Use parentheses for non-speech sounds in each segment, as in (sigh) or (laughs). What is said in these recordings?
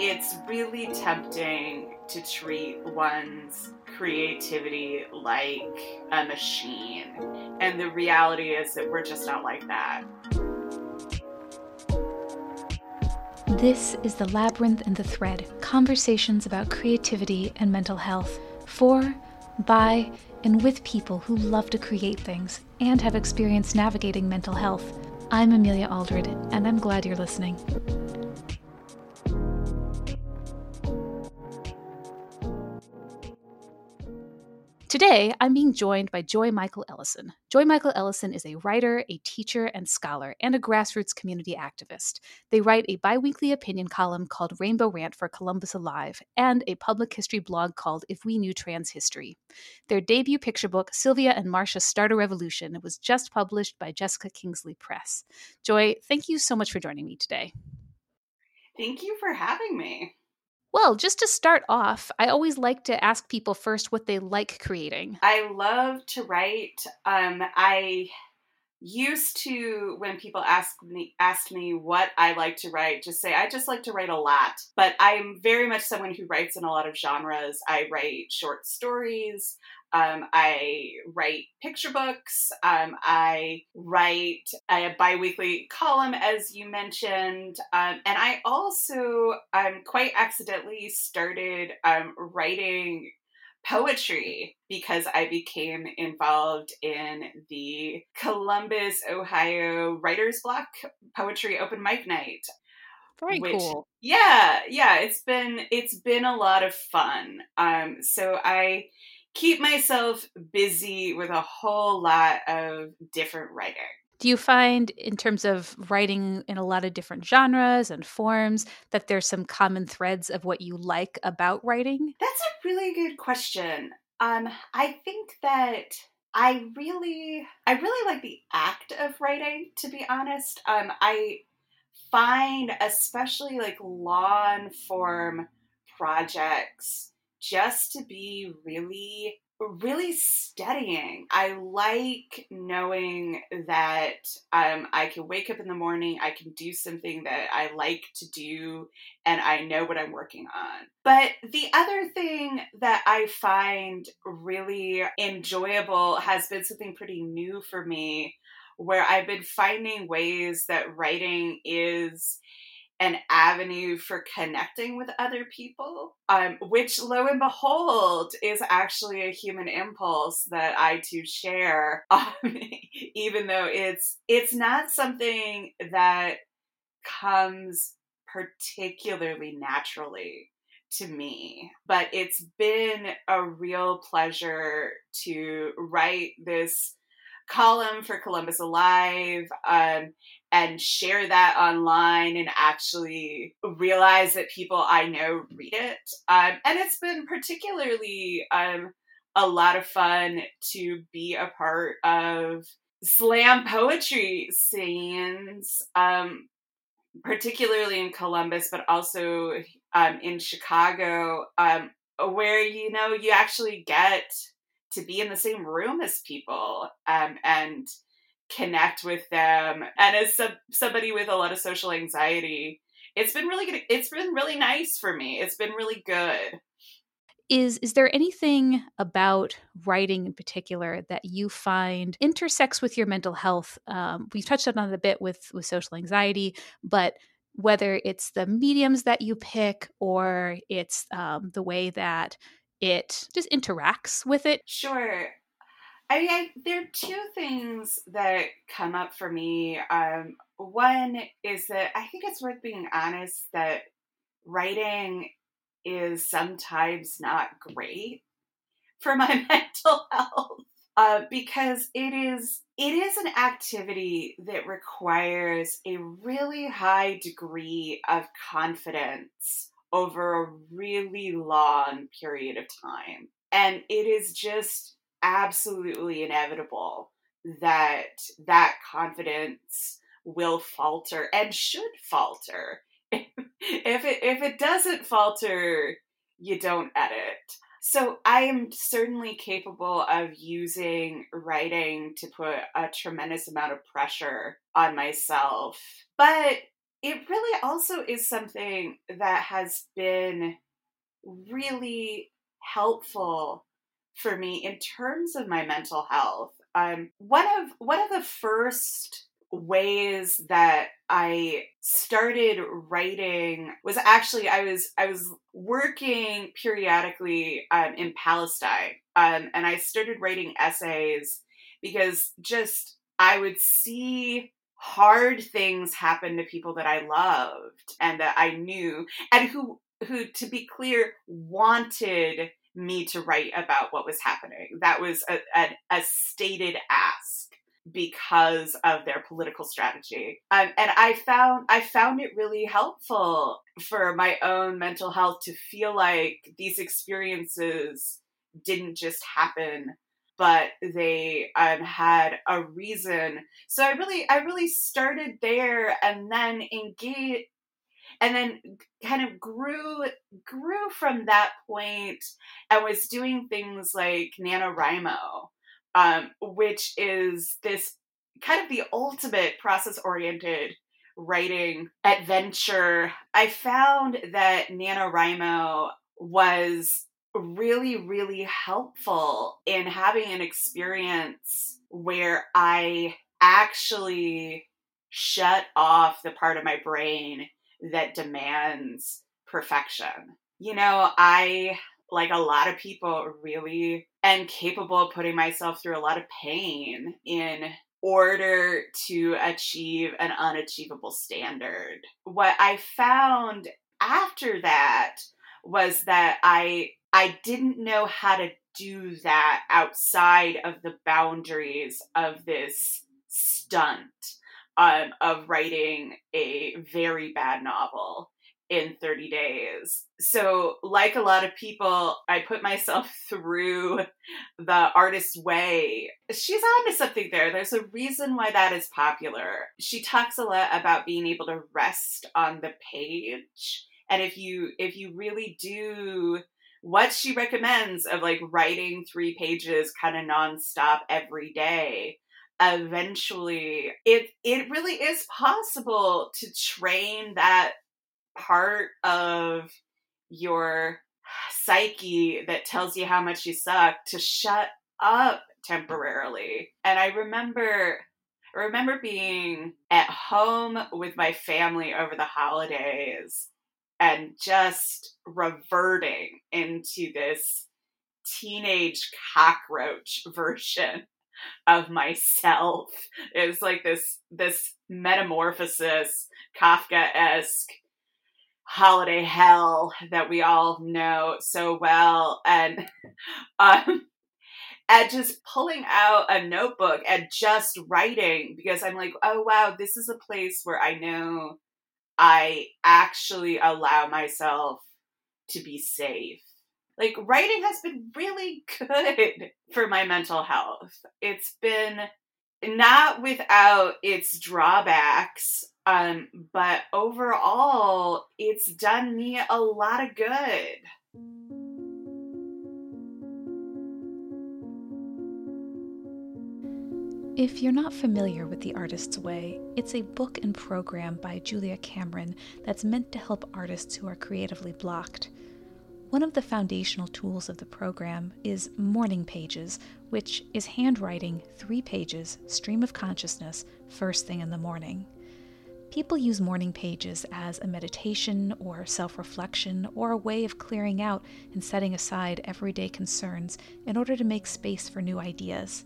it's really tempting to treat one's creativity like a machine. And the reality is that we're just not like that. This is The Labyrinth and the Thread conversations about creativity and mental health for, by, and with people who love to create things and have experience navigating mental health. I'm Amelia Aldred, and I'm glad you're listening. Today, I'm being joined by Joy Michael Ellison. Joy Michael Ellison is a writer, a teacher, and scholar, and a grassroots community activist. They write a biweekly opinion column called Rainbow Rant for Columbus Alive and a public history blog called If We Knew Trans History. Their debut picture book, Sylvia and Marsha Start a Revolution, was just published by Jessica Kingsley Press. Joy, thank you so much for joining me today. Thank you for having me. Well, just to start off, I always like to ask people first what they like creating. I love to write. Um, I used to when people ask me asked me what I like to write, just say I just like to write a lot. But I'm very much someone who writes in a lot of genres. I write short stories. Um, I write picture books. Um, I write a biweekly column, as you mentioned. Um, and I also um, quite accidentally started um, writing poetry because I became involved in the Columbus, Ohio Writers Block Poetry Open Mic Night. Very which, cool. Yeah, yeah, it's been it's been a lot of fun. Um so I keep myself busy with a whole lot of different writing. Do you find, in terms of writing in a lot of different genres and forms, that there's some common threads of what you like about writing? That's a really good question. Um, I think that I really, I really like the act of writing. To be honest, um, I find especially like long form projects just to be really really steadying. I like knowing that um, I can wake up in the morning, I can do something that I like to do, and I know what I'm working on. But the other thing that I find really enjoyable has been something pretty new for me, where I've been finding ways that writing is an avenue for connecting with other people, um, which lo and behold is actually a human impulse that I too share, (laughs) um, even though it's it's not something that comes particularly naturally to me, but it's been a real pleasure to write this column for Columbus Alive um, and share that online and actually realize that people I know read it. Um, and it's been particularly um, a lot of fun to be a part of slam poetry scenes, um, particularly in Columbus, but also um, in Chicago, um, where you know you actually get to be in the same room as people um, and connect with them. And as some, somebody with a lot of social anxiety, it's been really good. It's been really nice for me. It's been really good. Is is there anything about writing in particular that you find intersects with your mental health? Um, we've touched on it a bit with with social anxiety, but whether it's the mediums that you pick or it's um, the way that it just interacts with it. Sure. I mean, I, there are two things that come up for me. Um, one is that I think it's worth being honest that writing is sometimes not great for my (laughs) mental health uh, because it is it is an activity that requires a really high degree of confidence over a really long period of time. And it is just absolutely inevitable that that confidence will falter and should falter. (laughs) if it if it doesn't falter, you don't edit. So I am certainly capable of using writing to put a tremendous amount of pressure on myself. But it really also is something that has been really helpful for me in terms of my mental health. Um, one of one of the first ways that I started writing was actually I was I was working periodically um, in Palestine, um, and I started writing essays because just I would see hard things happen to people that I loved and that I knew and who who to be clear wanted me to write about what was happening. That was a, a, a stated ask because of their political strategy. Um, and I found I found it really helpful for my own mental health to feel like these experiences didn't just happen but they um, had a reason. So I really, I really started there, and then engaged, and then kind of grew, grew from that point, and was doing things like NaNoWriMo, um, which is this kind of the ultimate process-oriented writing adventure. I found that NaNoWriMo was really, really helpful in having an experience where I actually shut off the part of my brain that demands perfection. You know, I, like a lot of people, really am capable of putting myself through a lot of pain in order to achieve an unachievable standard. What I found after that was that I I didn't know how to do that outside of the boundaries of this stunt um, of writing a very bad novel in 30 days. So, like a lot of people, I put myself (laughs) through the artist's way. She's onto something there. There's a reason why that is popular. She talks a lot about being able to rest on the page. And if you if you really do what she recommends of like writing three pages kind of nonstop every day eventually it it really is possible to train that part of your psyche that tells you how much you suck to shut up temporarily. And i remember I remember being at home with my family over the holidays and just reverting into this teenage cockroach (laughs) version of myself. Was like this this metamorphosis, Kafka-esque holiday hell that we all know so well. And (laughs) um and just pulling out a notebook and just writing because I'm like, oh wow, this is a place where I know I actually allow myself to be safe. Like, writing has been really good (laughs) for my mental health. It's been not without its drawbacks, um, but overall, it's done me a lot of good. If you're not familiar with The Artist's Way, it's a book and program by Julia Cameron that's meant to help artists who are creatively blocked. One of the foundational tools of the program is Morning Pages, which is handwriting three pages, stream of consciousness, first thing in the morning. People use morning pages as a meditation or self reflection or a way of clearing out and setting aside everyday concerns in order to make space for new ideas.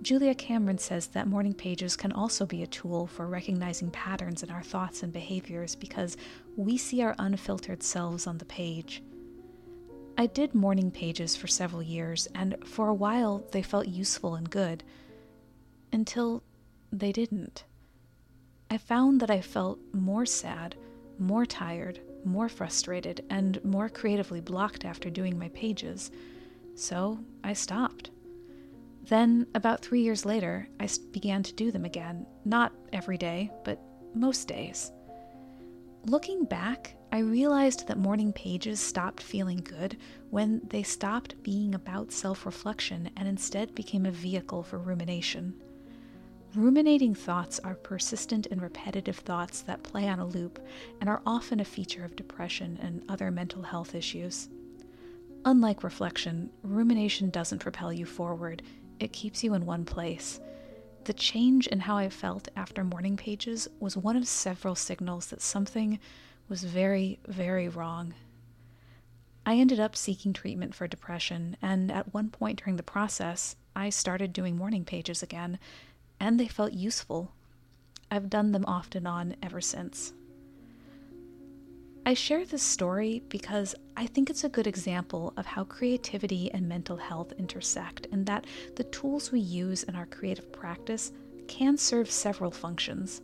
Julia Cameron says that morning pages can also be a tool for recognizing patterns in our thoughts and behaviors because we see our unfiltered selves on the page. I did morning pages for several years, and for a while they felt useful and good. Until they didn't. I found that I felt more sad, more tired, more frustrated, and more creatively blocked after doing my pages. So I stopped. Then, about three years later, I began to do them again, not every day, but most days. Looking back, I realized that morning pages stopped feeling good when they stopped being about self reflection and instead became a vehicle for rumination. Ruminating thoughts are persistent and repetitive thoughts that play on a loop and are often a feature of depression and other mental health issues. Unlike reflection, rumination doesn't propel you forward, it keeps you in one place. The change in how I felt after morning pages was one of several signals that something was very, very wrong. I ended up seeking treatment for depression, and at one point during the process, I started doing morning pages again, and they felt useful. I've done them off and on ever since. I share this story because I think it's a good example of how creativity and mental health intersect, and that the tools we use in our creative practice can serve several functions.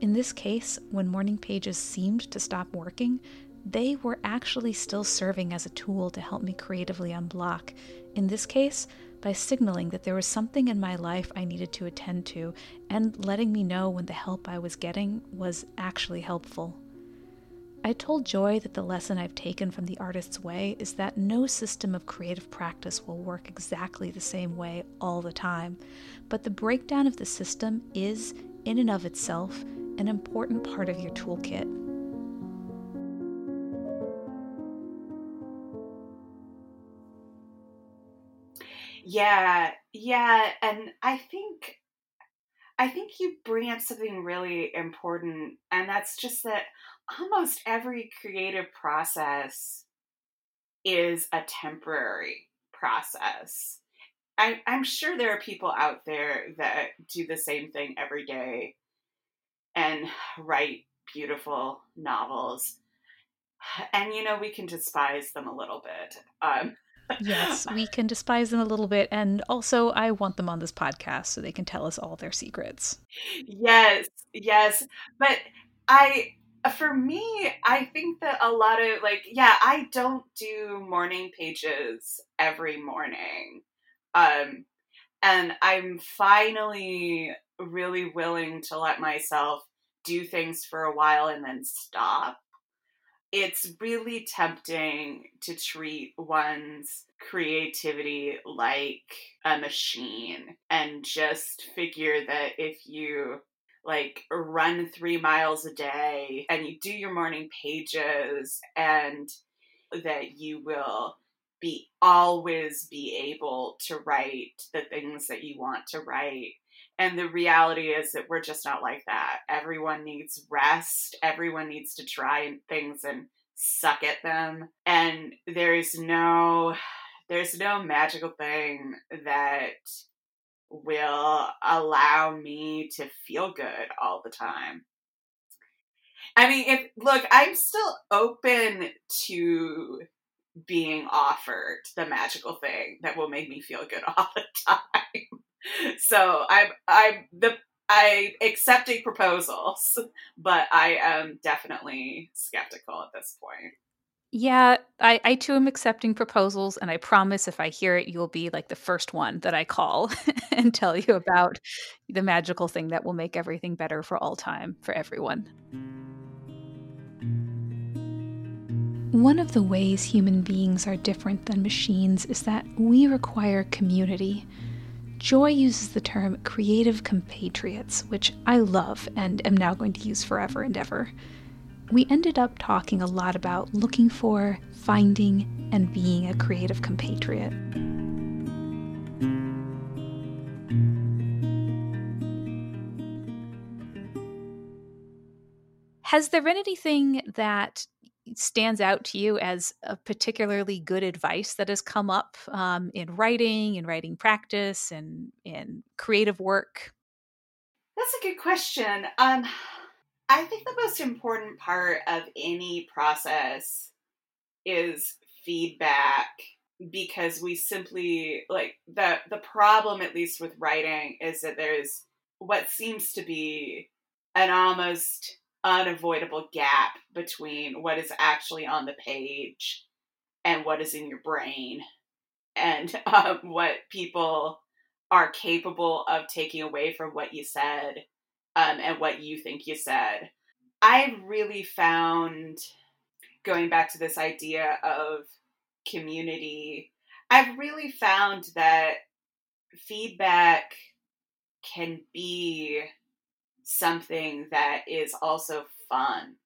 In this case, when morning pages seemed to stop working, they were actually still serving as a tool to help me creatively unblock. In this case, by signaling that there was something in my life I needed to attend to and letting me know when the help I was getting was actually helpful. I told Joy that the lesson I've taken from the artist's way is that no system of creative practice will work exactly the same way all the time, but the breakdown of the system is, in and of itself, an important part of your toolkit. Yeah, yeah, and I think I think you bring up something really important, and that's just that almost every creative process is a temporary process. I, I'm sure there are people out there that do the same thing every day and write beautiful novels. And, you know, we can despise them a little bit. Um, yes, we (laughs) can despise them a little bit. And also, I want them on this podcast so they can tell us all their secrets. Yes, yes. But I, for me, I think that a lot of, like, yeah, I don't do morning pages every morning. Um, and I'm finally really willing to let myself do things for a while and then stop. It's really tempting to treat one's creativity like a machine and just figure that if you like run three miles a day and you do your morning pages and that you will be always be able to write the things that you want to write and the reality is that we're just not like that. Everyone needs rest. Everyone needs to try things and suck at them. And there's no there's no magical thing that will allow me to feel good all the time. I mean, if look, I'm still open to being offered the magical thing that will make me feel good (laughs) all the time so I'm I'm the I accepting proposals, (laughs) but I am definitely skeptical at this point. Yeah, I, I too am accepting proposals, and I promise if I hear it, you'll be like the first one that I call (laughs) and tell you about the magical thing that will make everything better for all time for everyone. One of the ways human beings are different than machines is that we require community. Joy uses the term creative compatriots, which I love and am now going to use forever and ever. We ended up talking a lot about looking for, finding, and being a creative compatriot. Has there been anything that stands out to you as a particularly good advice that has come up um, in writing, in writing practice, and in creative work? That's a good question. Um, I think the most important part of any process is feedback because we simply like the the problem at least with writing is that there's what seems to be an almost unavoidable gap between what is actually on the page and what is in your brain and (laughs) um, what people are capable of taking away from what you said um, and what you think you said. I've really found, going back to this idea of community, I've really found that feedback can be something that is also fun.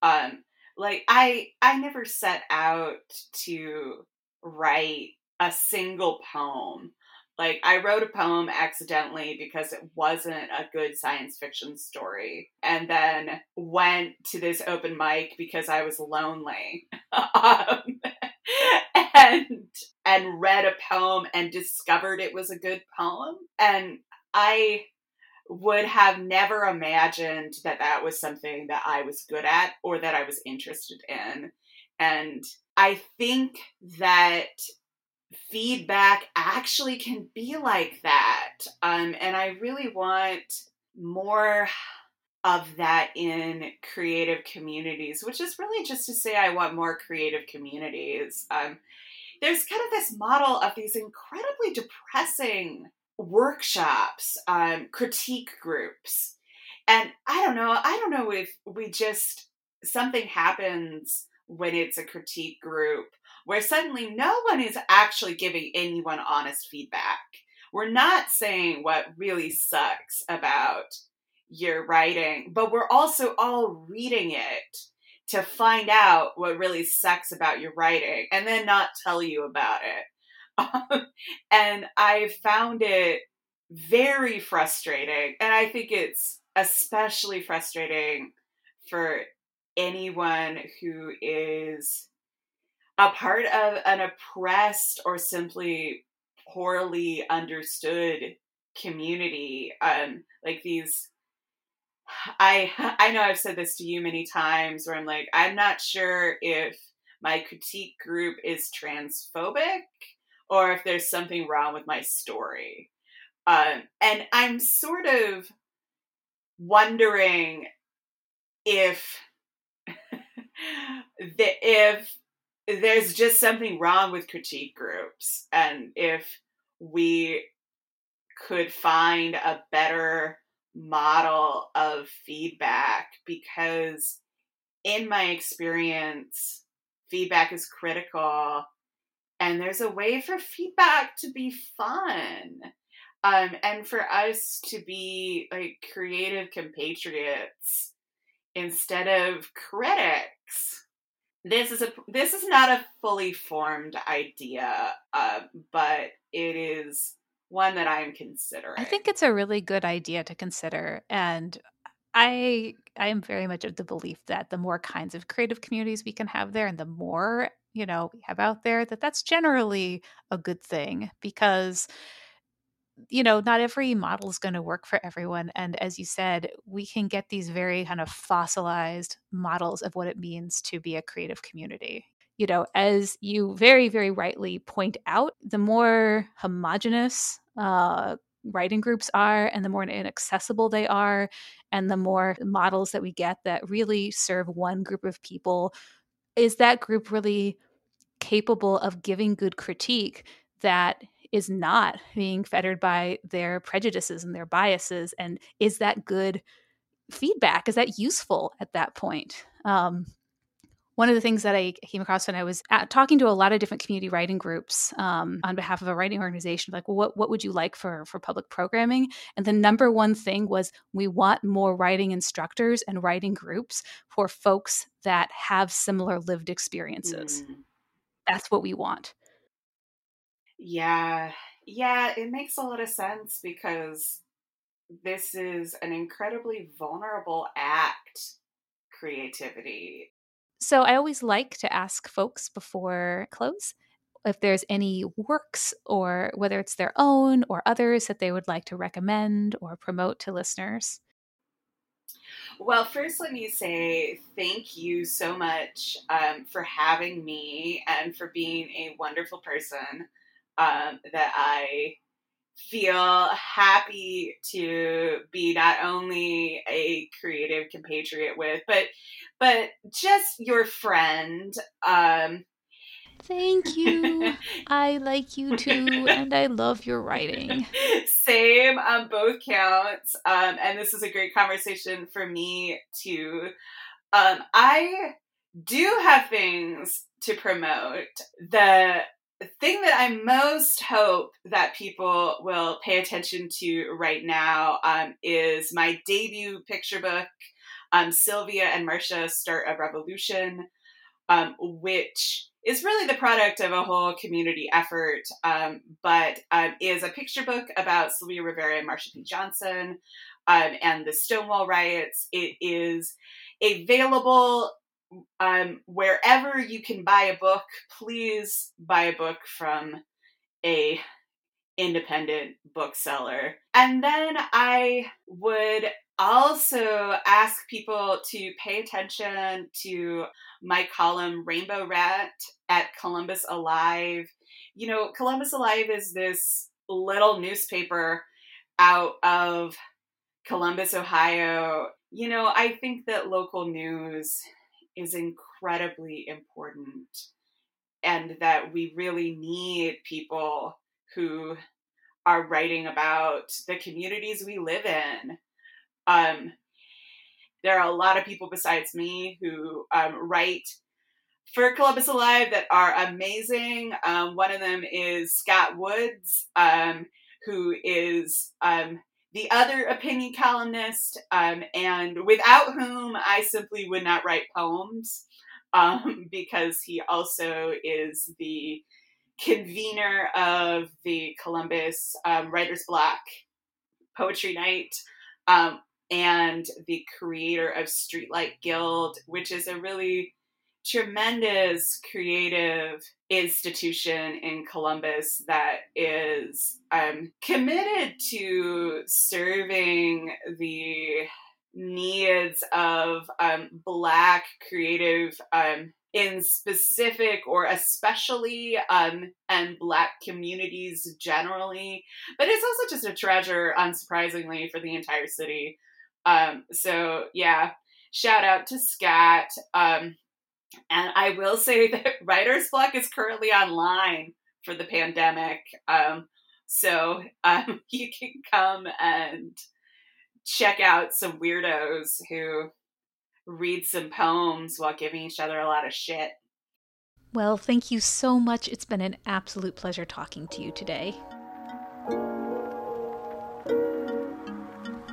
Um, like I I never set out to write a single poem. Like I wrote a poem accidentally because it wasn't a good science fiction story and then went to this open mic because I was lonely. (laughs) um, (laughs) and and read a poem and discovered it was a good poem and I would have never imagined that that was something that I was good at or that I was interested in. And I think that feedback actually can be like that. Um, and I really want more of that in creative communities, which is really just to say I want more creative communities. Um, there's kind of this model of these incredibly depressing workshops, um, critique groups. And I don't know, I don't know if we just, something happens when it's a critique group where suddenly no one is actually giving anyone honest feedback. We're not saying what really sucks about your writing, but we're also all reading it to find out what really sucks about your writing and then not tell you about it. Um, and I found it very frustrating. And I think it's especially frustrating for anyone who is a part of an oppressed or simply poorly understood community. Um, like these I I know I've said this to you many times where I'm like, I'm not sure if my critique group is transphobic or if there's something wrong with my story. Um, and I'm sort of wondering if (laughs) the, if there's just something wrong with critique groups and if we could find a better model of feedback because in my experience feedback is critical and there's a way for feedback to be fun um, and for us to be like creative compatriots instead of critics. This is a this is not a fully formed idea uh, but it is one that i'm considering. i think it's a really good idea to consider and i i am very much of the belief that the more kinds of creative communities we can have there and the more you know we have out there that that's generally a good thing because you know not every model is going to work for everyone and as you said we can get these very kind of fossilized models of what it means to be a creative community. You know as you very very rightly point out the more homogenous uh, writing groups are and the more inaccessible they are and the more models that we get that really serve one group of people is that group really capable of giving good critique that is not being fettered by their prejudices and their biases? And is that good feedback? Is that useful at that point? Um, one of the things that I came across when I was at, talking to a lot of different community writing groups um, on behalf of a writing organization, like, well, what what would you like for for public programming? And the number one thing was we want more writing instructors and writing groups for folks that have similar lived experiences. Mm. That's what we want. Yeah. Yeah, it makes a lot of sense because this is an incredibly vulnerable act creativity. So I always like to ask folks before close if there's any works or whether it's their own or others that they would like to recommend or promote to listeners. Well, first, let me say thank you so much um, for having me and for being a wonderful person um, that I feel happy to be not only a creative compatriot with, but but just your friend. Um, Thank you. (laughs) I like you too, and I love your writing. Same on both counts. Um, and this is a great conversation for me too. Um, I do have things to promote. The thing that I most hope that people will pay attention to right now um, is my debut picture book, um, Sylvia and Marsha Start a Revolution, um, which is really the product of a whole community effort, um, but um, is a picture book about Sylvia Rivera and Marsha P. Johnson um, and the Stonewall riots. It is available um, wherever you can buy a book, please buy a book from a independent bookseller. And then I would also ask people to pay attention to my column Rainbow Rant at Columbus Alive. You know, Columbus Alive is this little newspaper out of Columbus, Ohio. You know, I think that local news is incredibly important and that we really need people who are writing about the communities we live in. Um, there are a lot of people besides me who um, write for Columbus Alive that are amazing. Um, one of them is Scott Woods, um, who is um, the other opinion columnist, um, and without whom I simply would not write poems, (laughs) um, because he also is the convener of the Columbus um, Writers Block Poetry Night, um, and the creator of Streetlight Guild, which is a really tremendous creative institution in Columbus that is um, committed to serving the needs of um, Black creative um, in specific or especially um, and Black communities generally. But it's also just a treasure, unsurprisingly, for the entire city. Um, so, yeah, shout out to Scott. Um, and I will say (laughs) that Writer's Block is currently online for the pandemic. Um, so (laughs) um, you can come and check out some weirdos who read some poems while giving each other a lot of shit. Well, thank you so much. It's been an absolute pleasure talking to you today.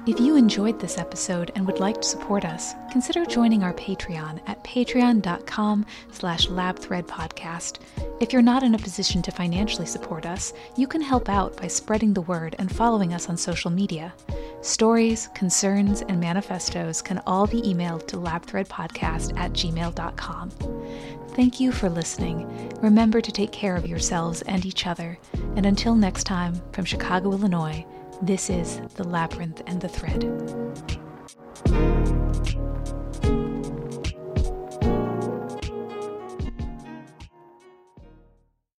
If you enjoyed this episode and would like to support us, consider joining our Patreon at patreon.com slash labthreadpodcast. If you're not in a position to financially support us, you can help out by spreading the word and following us on social media. Stories, concerns, and manifestos can all be emailed to labthreadpodcast at gmail.com. Thank you for listening. Remember to take care of yourselves and each other. And until next time, from Chicago, Illinois, this is The Labyrinth and the Thread.